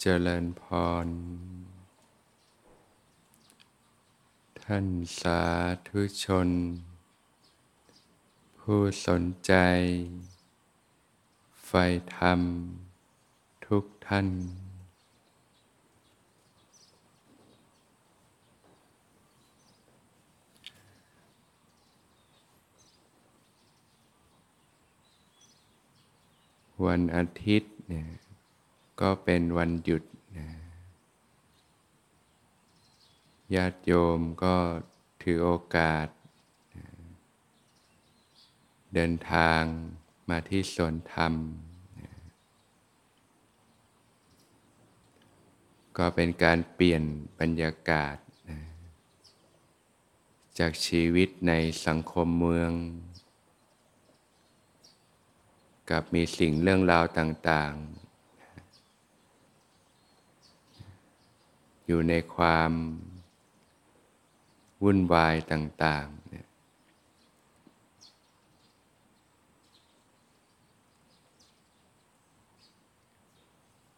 เจริญพร ท่านสาธุชน ผู้สนใจ ไฟธรรม ทุกท่าน วันอาทิตย์เนี่ย ก็เป็นวันหยุดนะญาติโยมก็ถือโอกาส เดินทางมาที่สวนธรรม ก็เป็นการเปลี่ยนบรรยากาศ จากชีวิตในสังคมเมือง กับมีสิ่งเรื่องราวต่างๆ อยู่ในความวุ่นวายต่างๆเนี่ย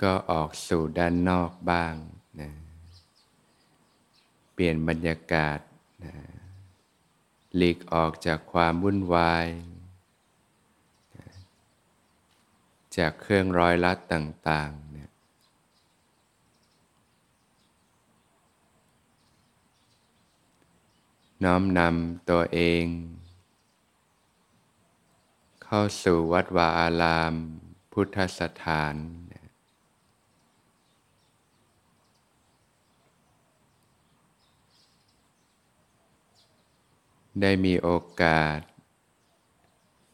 ก็ออกสู่ด้านนอกบ้างนะเปลี่ยนบรรยากาศนะหลีกออกจากความวุ่นวายนะจากเครื่องร้อยลัดต่าง ๆ น้อมนำตัวเอง เข้าสู่วัดวาอาราม พุทธสถาน ได้มีโอกาส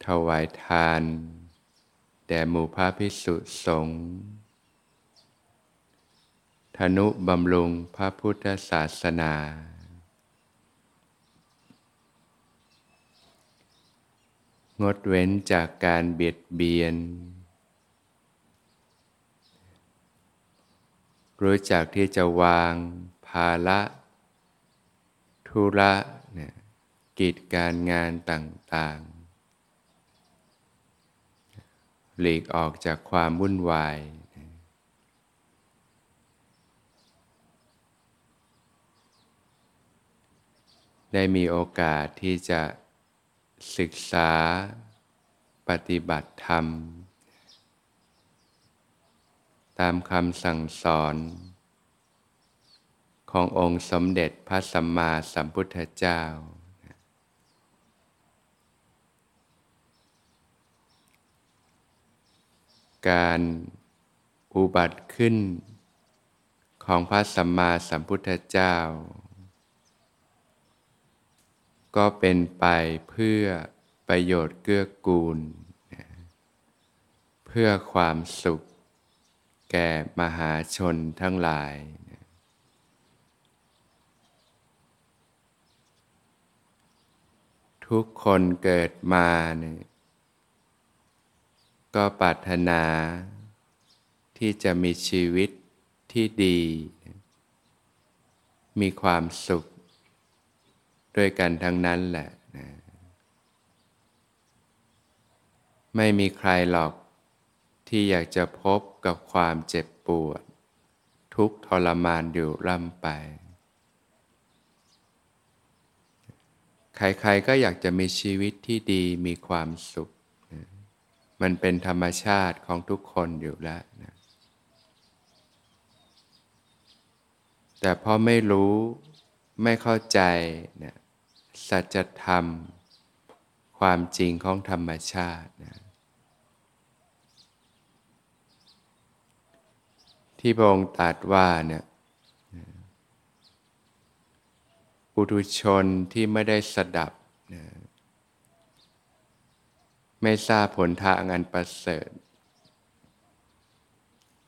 ถวายทาน แด่หมู่พระพิสุสงฆ์ธนุบำรุงพระพุทธศาสนา งดเว้นจากการเบียดเบียน รู้จักที่จะวางภาระธุระเนี่ยกิจการงานต่างๆ หลีกออกจากความวุ่นวาย ได้มีโอกาสที่จะ ศึกษาปฏิบัติธรรม ตามคำสั่งสอน ขององค์สมเด็จพระสัมมาสัมพุทธเจ้า การอุบัติขึ้นของพระสัมมาสัมพุทธเจ้า ก็เป็นไปเพื่อประโยชน์เกื้อกูล เพื่อความสุข แก่มหาชนทั้งหลาย ทุกคนเกิดมาเนี่ยก็ปรารถนาที่จะมีชีวิตที่ดี มีความสุข ด้วยกันทั้งนั้นแหละนะไม่มีใครหรอกที่อยากจะพบกับความเจ็บปวด ทุกทรมานอยู่ร่ำไป ใครๆก็อยากจะมีชีวิตที่ดีมีความสุขนะมันเป็นธรรมชาติของทุกคนอยู่แล้วนะแต่พอไม่รู้ไม่เข้าใจนะ สัจธรรม ความจริงของธรรมชาตินะที่พระองค์ตรัสว่าเนี่ยปุถุชนที่ไม่ได้สดับนะไม่ทราบผลทางอันประเสริฐ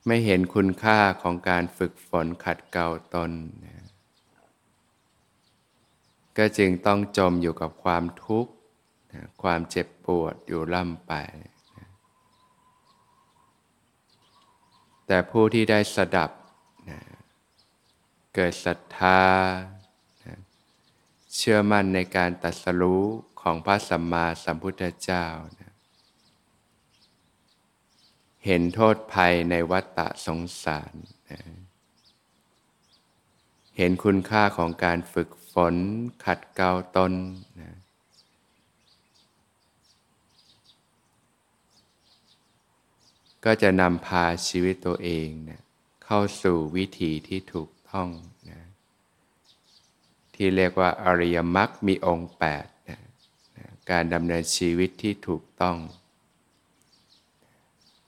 ไม่เห็นคุณค่าของการฝึกฝนขัดเกลาตนนะ ก็จึงต้องจมอยู่กับความทุกข์ความเจ็บปวดอยู่ล่ำไป แต่ผู้ที่ได้สดับ เกิดศรัทธา เชื่อมั่นในการตัดสรู้ของพระสัมมาสัมพุทธเจ้า เหเห็นโทษภัยในวัฏฏะสงสารนะเห็นคุณค่าของการฝึกฝ นขัดเกลาตนนะก็จะนำพาชีวิตตัวเองนะเข้าสู่วิถีที่ถูกต้องนะที่เรียกว่าอริยมรรคมีองค์8นะนะการดำเนินชีวิตที่ถูกต้อง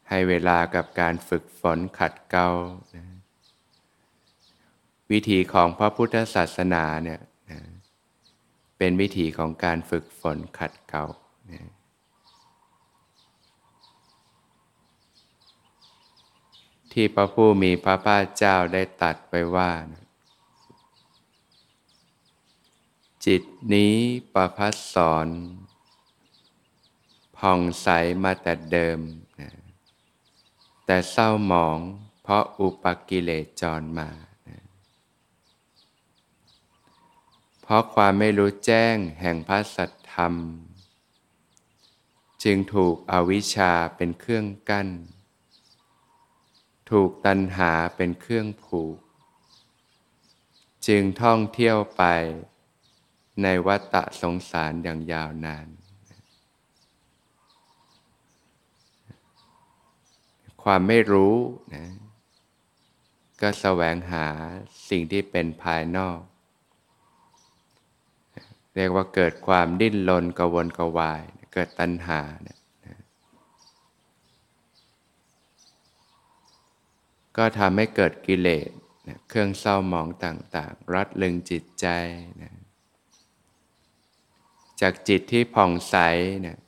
ให้เวลากับการฝึกฝนขัดเกลานะวิธีของพระพุทธศาสนาเนี่ย เป็นวิธีของการฝึกฝนขัดเกลานะที่พระผู้มีพระภาคเจ้าได้ตัดไว้ว่านะจิตนี้ประพัสสอนผ่องใสมาแต่เดิมนะแต่เศร้าหมองเพราะอุปกิเลสจรมานะ เพราะความไม่รู้แจ้งแห่งพระสัทธรรม จึงถูกอวิชชาเป็นเครื่องกั้น ถูกตัณหาเป็นเครื่องผูก จึงท่องเที่ยวไปในวัฏฏะสงสารอย่างยาวนาน ความไม่รู้นะก็แสวงหาสิ่งที่เป็นภายนอก เรียกว่าเกิดความดิ้นรนกวนกวาย เกิดตัณหาเนี่ยก็ทำให้เกิดกิเลสเครื่องเศร้าหมองต่างๆ รัดลึงจิตใจนะจากจิตที่ผ่องใสนี่ย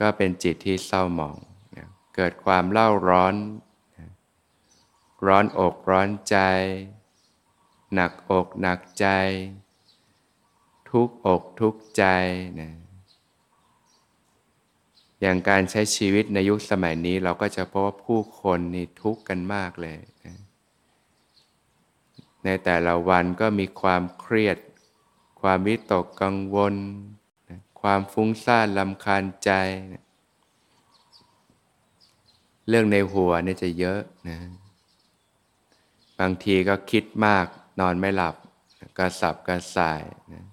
ก็เป็นจิตที่เศร้าหมองนะเกิดความเล่าร้อนนะร้อนอกร้อนใจ หนักอกหนักใจ ทุกอกทุกใจนะอย่างการใช้ชีวิตในยุคสมัยนี้เราก็จะพบว่าผู้คนนี่ทุกข์กันมากเลยนะในแต่ละวันก็มีความเครียด ความวิตกกังวลความฟุ้งซ่านลำคาญใจเรื่องในหัวเนี่ยจะเยอะนะบางทีก็คิดมากนอนไม่หลับกระสับกระส่ายนะ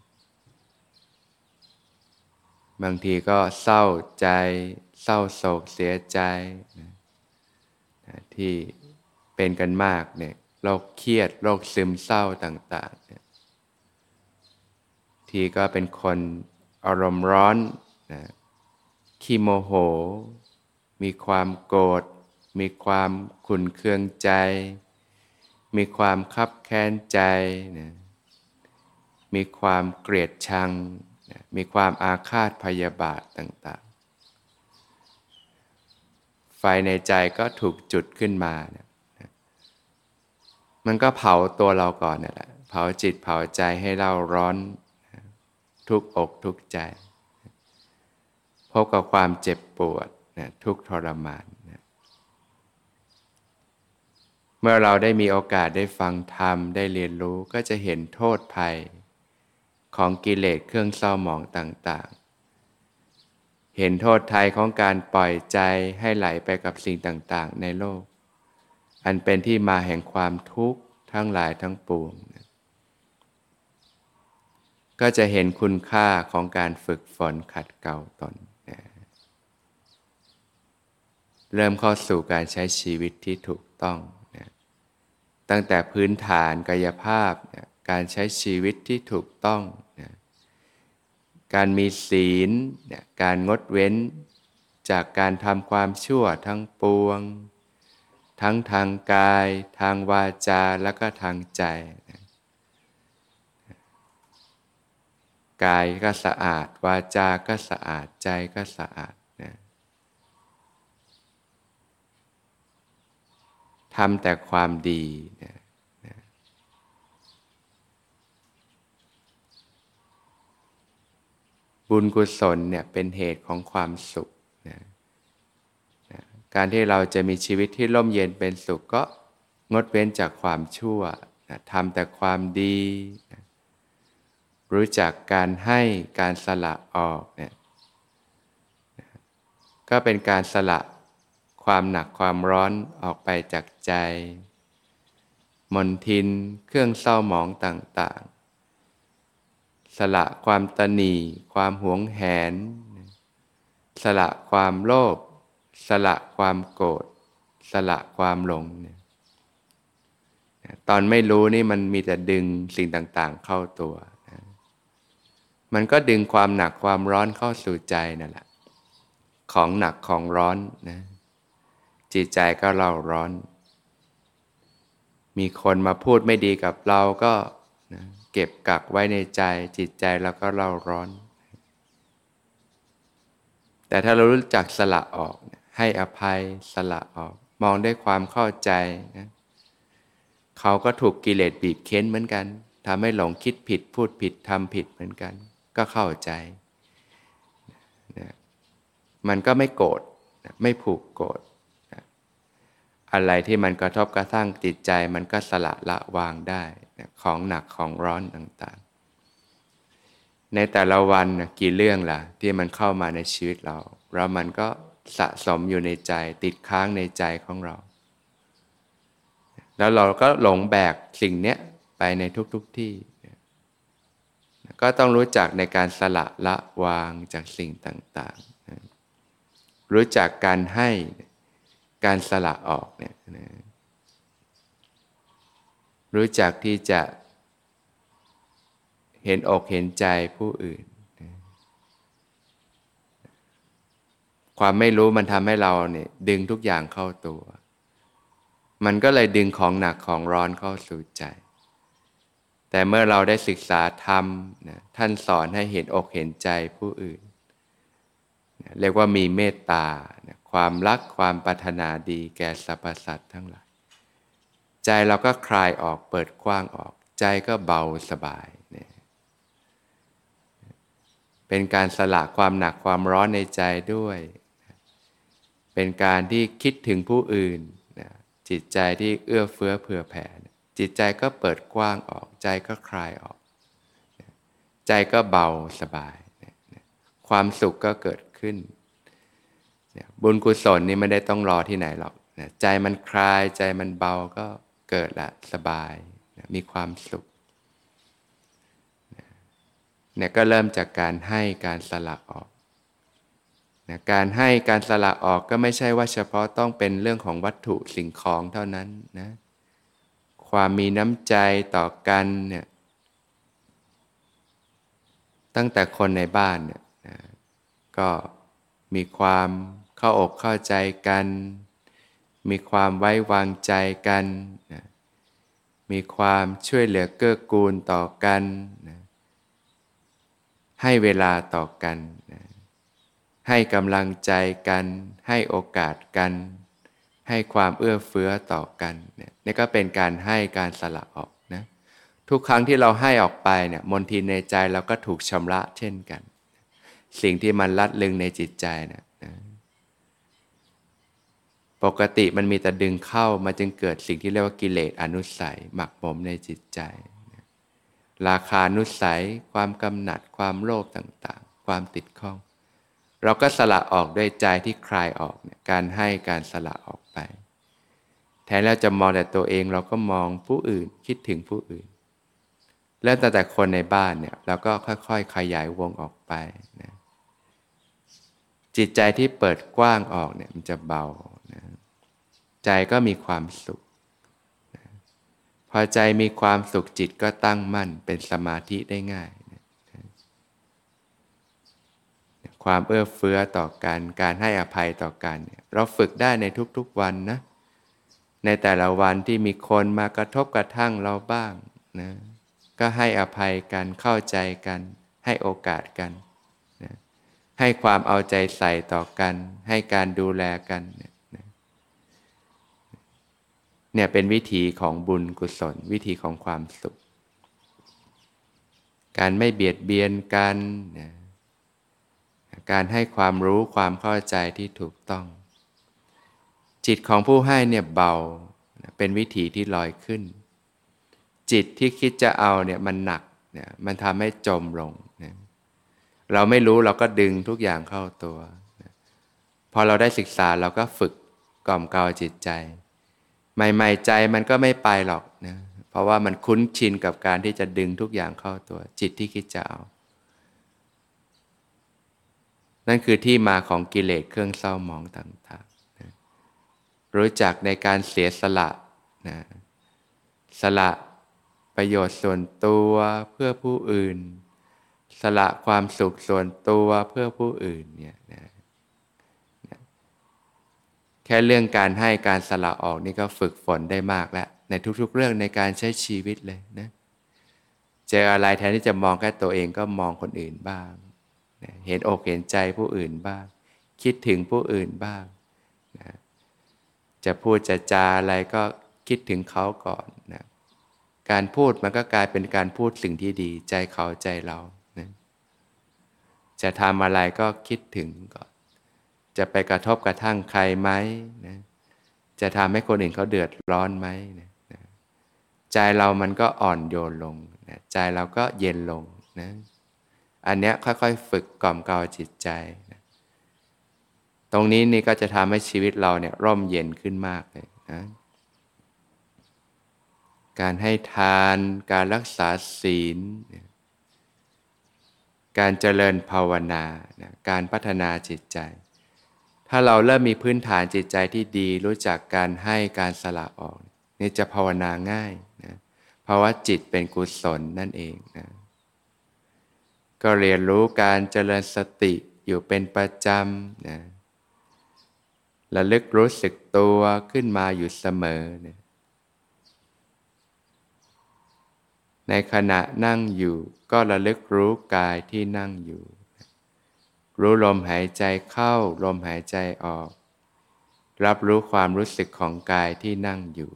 บางทีก็เศร้าใจ เศร้าโศกเสียใจนะที่เป็นกันมากเนี่ยโรคเครียดโรคซึมเศร้าต่างๆเนี่ยทีก็เป็นคนอารมณ์ร้อนนะขี้โมโห มีความโกรธ มีความขุนเคืองใจ มีความคับแค้นใจนะมีความเกลียดชัง มีความอาฆาตพยาบาทต่างๆ ไฟในใจก็ถูกจุดขึ้นมานะมันก็เผาตัวเราก่อนนี่แหละ เผาจิตเผาใจให้เราร้อนทุกอกทุกใจ พบกับความเจ็บปวดนะทุกทรมานนะเมื่อเราได้มีโอกาสได้ฟังธรรม ได้เรียนรู้ก็จะเห็นโทษภัย ของกิเลสเครื่องเศร้าหมองต่างๆ เห็นโทษทัยของการปล่อยใจให้ไหลไปกับสิ่งต่างๆ ในโลก อันเป็นที่มาแห่งความทุกข์ทั้งหลายทั้งปวง ก็จะเห็นคุณค่าของการฝึกฝนขัดเกลาตนนเริ่มเข้าสู่การใช้ชีวิตที่ถูกต้องนะตั้งแต่พื้นฐานกายภาพนะการใช้ชีวิตที่ถูกต้อง การมีศีลนะการงดเว้น จากการทำความชั่วทั้งปวง ทั้งทางกาย ทางวาจาและก็ทางใจกายก็สะอาด วาจา ก็สะอาดใจก็สะอาดนะทำแต่ความดีนะนะ บุญกุศลเนี่ยเป็นเหตุของความสุขนะนะการที่เราจะมีชีวิตที่ร่มเย็นเป็นสุขก็งดเว้นจากความชั่วนะทำแต่ความดีนะรู้จักการให้การสละออกเนี่ยก็เป็นการสละความหนักความร้อนออกไปจากใจมนทินเครื่องเศร้าหมองต่าง สละความตนีความหวงแหน สละความโลภสละความโกรธสละความหลงเนี่ยตอนไม่รู้นี่มันมีแต่ดึงสิ่งต่างๆเข้าตัวมันก็ดึงความหนักความร้อนเข้าสู่ใจนั่นแหละ ของหนักของร้อนนะ จิตใจก็เล่าร้อน มีคนมาพูดไม่ดีกับเราก็นะ เก็บกักไว้ในใจจิตใจเราก็เล่าร้อน แต่ถ้าเรารู้จักสละออก ให้อภัยสละออก มองด้วยความเข้าใจนะเขาก็ถูกกิเลสบีบเค้นเหมือนกันทำให้หลงคิดผิดพูดผิดทำผิดเหมือนกัน ก็เข้าใจนะมันก็ไม่โกรธไม่ผูกโกรธอะไรที่มันกระทบกระทั่งจิตใจมันก็สละละวางได้ ของหนักของร้อนต่างๆ ในแต่ละวันกี่เรื่องล่ะ ที่มันเข้ามาในชีวิตเรา แล้วมันก็สะสมอยู่ในใจติดค้างในใจของเรา แล้วเราก็หลงแบกสิ่งเนี้ยไปในทุกๆทที่ก็ต้องรู้จักในการสละละวางจากสิ่งต่างๆ รู้จักการให้การสละออกเนี่ย รู้จักที่จะเห็นอกเห็นใจผู้อื่น ความไม่รู้มันทำให้เราเนี่ยดึงทุกอย่างเข้าตัว มันก็เลยดึงของหนักของร้อนเข้าสู่ใจ แต่เมื่อเราได้ศึกษาธรรมนะท่านสอนให้เห็นอกเห็นใจผู้อื่นเรียกว่ามีเมตตานะความรักความปรารถนาดีแก่สรรพสัตว์ทั้งหลาย ใจเราก็คลายออกเปิดกว้างออก ใจก็เบาสบายนะเป็นการสละความหนักความร้อนในใจด้วย เป็นการที่คิดถึงผู้อื่นจิตใจที่เอื้อเฟื้อเผื่อแผ่ จิตใจก็เปิดกว้างออก ใจก็คลายออก ใจก็เบาสบาย ความสุขก็เกิดขึ้น บุญกุศลนี่ไม่ได้ต้องรอที่ไหนหรอก ใจมันคลายใจมันเบาก็ เกิดละสบายมีความสุขเนี่ยก็เริ่มจากการให้การสละออกนะการให้การสละออกก็ไม่ใช่ว่าเฉพาะต้องเป็นเรื่องของวัตถุสิ่งของเท่านั้นนะความมีน้ำใจต่อกันเนี่ยตั้งแต่คนในบ้านเนี่ยนะก็มีความเข้าอกเข้าใจกัน มีความไว้วางใจกันนะมีความช่วยเหลือเกื้อกูลต่อกันนะให้เวลาต่อกันนะให้กำลังใจกัน ให้โอกาสกัน ให้ความเอื้อเฟื้อต่อกันเนี่ยนี่ก็เป็นการให้การสละออกนะทุกครั้งที่เราให้ออกไปเนี่ยมนทินในใจเราก็ถูกชำระเช่นกัน สิ่งที่มันลัดลึงในจิตใจนะนะ ปกติมันมีแต่ดึงเข้ามาจึงเกิดสิ่งที่เรียกว่ากิเลสอนุสัย หมักหมมในจิตใจ ราคานุสัย ความกำหนัด ความโลภต่างๆ ความติดข้อง เราก็สละออกด้วยใจที่คลายออกเนี่ยการให้การสละออกไป แทนแล้วจะมองแต่ตัวเองเราก็มองผู้อื่นคิดถึงผู้อื่นแล้วแต่แต่คนในบ้านเนี่ยเราก็ค่อยๆ ขยายวงออกไปนะจิตใจที่เปิดกว้างออกเนี่ยมันจะเบา ใจก็มีความสุข พอใจมีความสุขจิตก็ตั้งมั่นเป็นสมาธิได้ง่าย ความเอื้อเฟื้อต่อกันการให้อภัยต่อกันเราฝึกได้ในทุกๆวันนะ ในแต่ละวันที่มีคนมากระทบกระทั่งเราบ้างนะก็ให้อภัยกันเข้าใจกัน ให้โอกาสกันนะให้ความเอาใจใส่ต่อกัน ให้การดูแลกันนี่ย เนี่ยเป็นวิธีของบุญกุศล วิธีของความสุข การไม่เบียดเบียนกันนะการให้ความรู้ความเข้าใจที่ถูกต้อง จิตของผู้ให้เนี่ยเบาเป็นวิถีที่ลอยขึ้น จิตที่คิดจะเอาเนี่ยมันหนักเนี่ยมันทำให้จมลงนะเราไม่รู้เราก็ดึงทุกอย่างเข้าตัว พอเราได้ศึกษาเราก็ฝึกกล่อมเกลาจิตใจ ใหม่ ๆ ใจมันก็ไม่ไปหรอกนะเพราะว่ามันคุ้นชินกับการที่จะดึงทุกอย่างเข้าตัวจิตที่คิดจะเอา นั่นคือที่มาของกิเลสเครื่องเศร้าหมองต่างๆนะรู้จักในการเสียสละนะสละประโยชน์ส่วนตัวเพื่อผู้อื่น สละความสุขส่วนตัวเพื่อผู้อื่นเนี่ยนะ ค่เรื่องการให้การสละออกนี่ก็ฝึกฝนได้มากแล้ว ในทุกๆ เรื่องในการใช้ชีวิตเลยนะเจออะไรแทนที่จะมองแค่ตัวเองก็มองคนอื่นบ้างนะเห็นอกเห็นใจผู้อื่นบ้าง คิดถึงผู้อื่นบ้างนะจะพูดจะจาอะไรก็คิดถึงเขาก่อนนะการพูดมันก็กลายเป็นการพูดสิ่งที่ดี ใจเขาใจเรานะจะทำอะไรก็คิดถึงก่อน จะไปกระทบกระทั่งใครไหมนะจะทำให้คนอื่นเขาเดือดร้อนไหมนะใจเรามันก็อ่อนโยนลงนะใจเราก็เย็นลงนะอันเนี้ยค่อยๆ ฝึกกล่อมเกลาจิตใจนะตรงนี้นี่ก็จะทำให้ชีวิตเราเนี่ยร่มเย็นขึ้นมากเลยนะการให้ทานการรักษาศีล การเจริญภาวนา การพัฒนาจิตใจ ถ้าเราเริ่มมีพื้นฐานจิตใจที่ดี รู้จักการให้การสละออก นี่จะภาวนาง่ายนะเพราะว่าจิตเป็นกุศลนั่นเองนะก็เรียนรู้การเจริญสติอยู่เป็นประจำนะระลึกรู้สึกตัวขึ้นมาอยู่เสมอนะในขณะนั่งอยู่ก็ระลึกรู้กายที่นั่งอยู่ รู้ลมหายใจเข้า ลมหายใจออก รับรู้ความรู้สึกของกายที่นั่งอยู่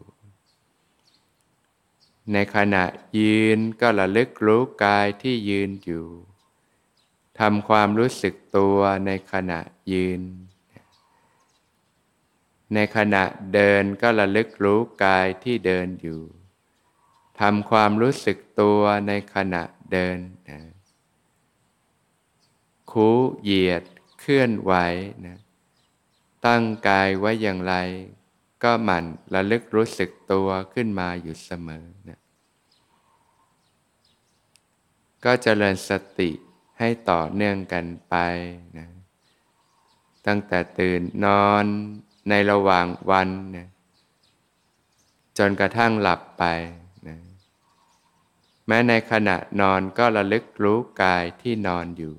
ในขณะยืนก็ระลึกรู้กายที่ยืนอยู่ทำความรู้สึกตัวในขณะยืน ในขณะเดินก็ระลึกรู้กายที่เดินอยู่ทำความรู้สึกตัวในขณะเดินนะ คูเหยียด เคลื่อนไหวนะตั้งกายไว้อย่างไร ก็หมั่นระลึกรู้สึกตัวขึ้นมาอยู่เสมอนะก็เจริญสติให้ต่อเนื่องกันไปนะตั้งแต่ตื่นนอนในระหว่างวันนะจนกระทั่งหลับไปนะแม้ในขณะนอนก็ระลึกรู้กายที่นอนอยู่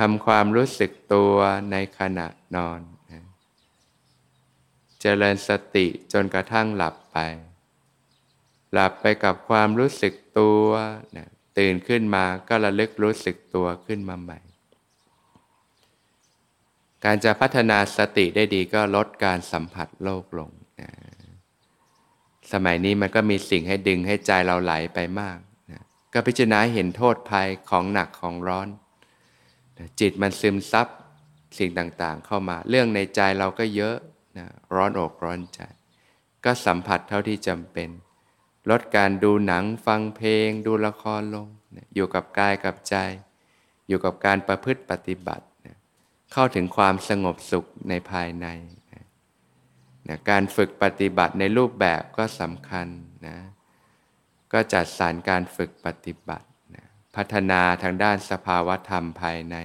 ทำความรู้สึกตัวในขณะนอนนะเจริญสติจนกระทั่งหลับไป หลับไปกับความรู้สึกตัวนะตื่นขึ้นมาก็ระลึกรู้สึกตัวขึ้นมาใหม่ การจะพัฒนาสติได้ดีก็ลดการสัมผัสโลกลงนะสมัยนี้มันก็มีสิ่งให้ดึงให้ใจเราไหลไปมากนะก็พิจารณาเห็นโทษภัยของหนักของร้อน จิตมันซึมซับสิ่งต่างๆ เข้ามา เรื่องในใจเราก็เยอะนะร้อนอกร้อนใจ ก็สัมผัสเท่าที่จำเป็น ลดการดูหนังฟังเพลง ดูละครลงอยู่กับกายกับใจ อยู่กับการประพฤติปฏิบัติเข้าถึงความสงบสุขในภายในนะการฝึกปฏิบัติในรูปแบบก็สำคัญนะก็จัดสรรการฝึกปฏิบัติ พัฒนาทางด้านสภาวธรรมภายใน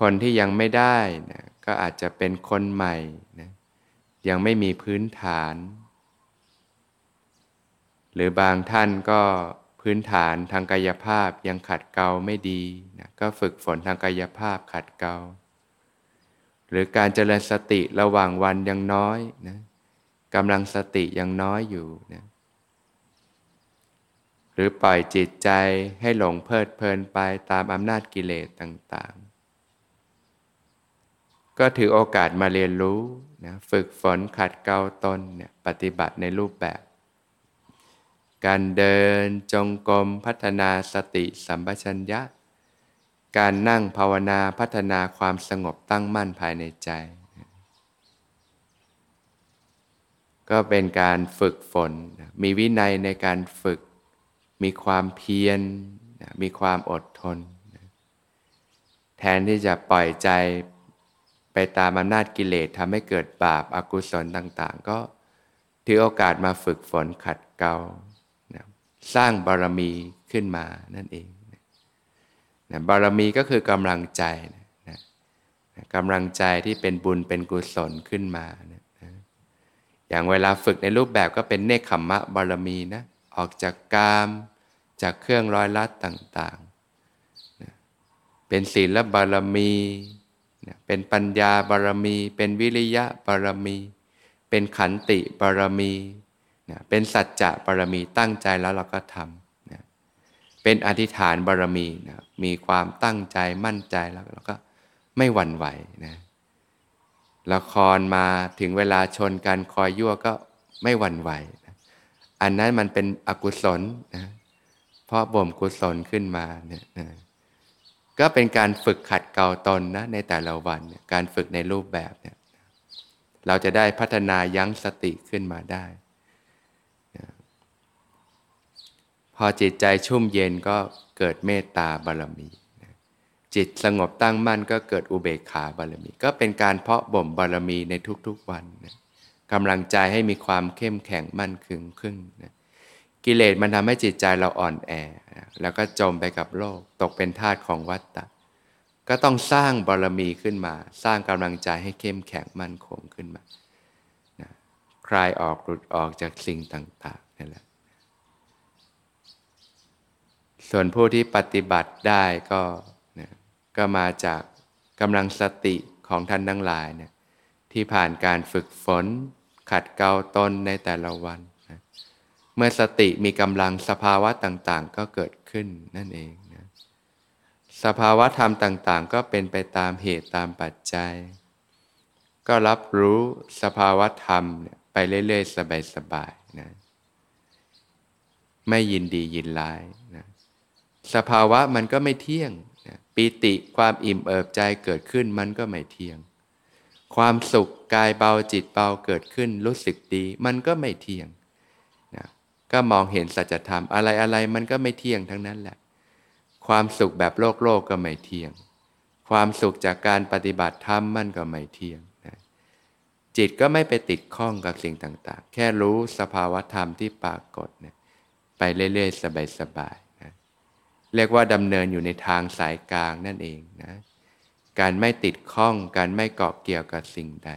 คนที่ยังไม่ได้นะก็อาจจะเป็นคนใหม่นะยังไม่มีพื้นฐาน หรือบางท่านก็พื้นฐานทางกายภาพยังขัดเกลาไม่ดีนะก็ฝึกฝนทางกายภาพขัดเกลาหรือการเจริญสติระหว่างวันยังน้อยนะกำลังสติยังน้อยอยู่นะ หรือปล่อยจิตใจให้หลงเพลิดเพลินไปตามอำนาจกิเลสต่างๆ ก็ถือโอกาสมาเรียนรู้นะฝึกฝนขัดเกลาตนเนี่ยปฏิบัติในรูปแบบ การเดินจงกรมพัฒนาสติสัมปชัญญะ การนั่งภาวนาพัฒนาความสงบตั้งมั่นภายในใจ ก็เป็นการฝึกฝน มีวินัยในการฝึก มีความเพียรมีความอดทน แทนที่จะปล่อยใจไปตามอำนาจกิเลสทำให้เกิดบาปอากุศลต่างๆ ก็ถือโอกาสมาฝึกฝนขัดเกลานะสร้างบารมีขึ้นมานั่นเองนะบารมีก็คือกำลังใจนะนะกำลังใจที่เป็นบุญเป็นกุศลขึ้นมานะนะอย่างเวลาฝึกในรูปแบบก็เป็นเนคขมมะบารมีนะ ออกจากกาม จากเครื่องร้อยลัดต่างๆ เป็นศีลบารมี เป็นปัญญาบารมี เป็นวิริยะบารมี เป็นขันติบารมี เป็นสัจจะบารมีตั้งใจแล้วเราก็ทำเป็นอธิษฐานบารมีมีความตั้งใจมั่นใจแล้วเราก็ไม่หวั่นไหวนะละครมาถึงเวลาชนกันคอยยั่วก็ไม่หวั่นไหว อันนั้นมันเป็นอกุศลนะเพราะบ่มกุศลขึ้นมาเนี่ยนะก็เป็นการฝึกขัดเกลาตนนะในแต่ละวันการฝึกในรูปแบบเนี่ยเราจะได้พัฒนายั้งสติขึ้นมาได้ พอจิตใจชุ่มเย็นก็เกิดเมตตาบารมี จิตสงบตั้งมั่นก็เกิดอุเบกขาบารมี ก็เป็นการเพาะบ่มบารมีในทุกๆวัน กำลังใจให้มีความเข้มแข็งมั่นคงขึ้นนะกิเลสมันทำให้จิตใจเราอ่อนแอ แล้วก็จมไปกับโลก ตกเป็นทาสของวัฏฏะก็ต้องสร้างบารมีขึ้นมา สร้างกำลังใจให้เข้มแข็งมั่นคงขึ้นมานะคลายออกหลุดออกจากสิ่งต่างๆนั่นแหละส่วนผู้ที่ปฏิบัติได้ก็นะก็มาจากกำลังสติของท่านทั้งหลายเนี่ยที่ผ่านการฝึกฝน ขัดเกลาตนในแต่ละวันนะเมื่อสติมีกำลังสภาวะต่างๆ ก็เกิดขึ้นนั่นเองนะสภาวะธรรมต่างๆ ก็เป็นไปตามเหตุตามปัจจัย ก็รับรู้สภาวะธรรมไปเรื่อยๆ สบายๆนะไม่ยินดียินร้ายนะสภาวะมันก็ไม่เที่ยงนะปีติความอิ่มเอิบใจเกิดขึ้นมันก็ไม่เที่ยง ความสุขกายเบาจิตเบาเกิดขึ้นรู้สึกดี มันก็ไม่เที่ยงนะก็มองเห็นสัจธรรมอะไรอะไรมันก็ไม่เที่ยงทั้งนั้นแหละ ความสุขแบบโลกโลกก็ไม่เที่ยง ความสุขจากการปฏิบัติธรรมมันก็ไม่เที่ยงนะจิตก็ไม่ไปติดข้องกับสิ่งต่าง ๆ แค่รู้สภาวธรรมที่ปรากฏนี่ยไปเรื่อยๆ สบายๆนะเรียกว่าดำเนินอยู่ในทางสายกลางนั่นเองนะ การไม่ติดข้อง การไม่เกาะเกี่ยวกับสิ่งใด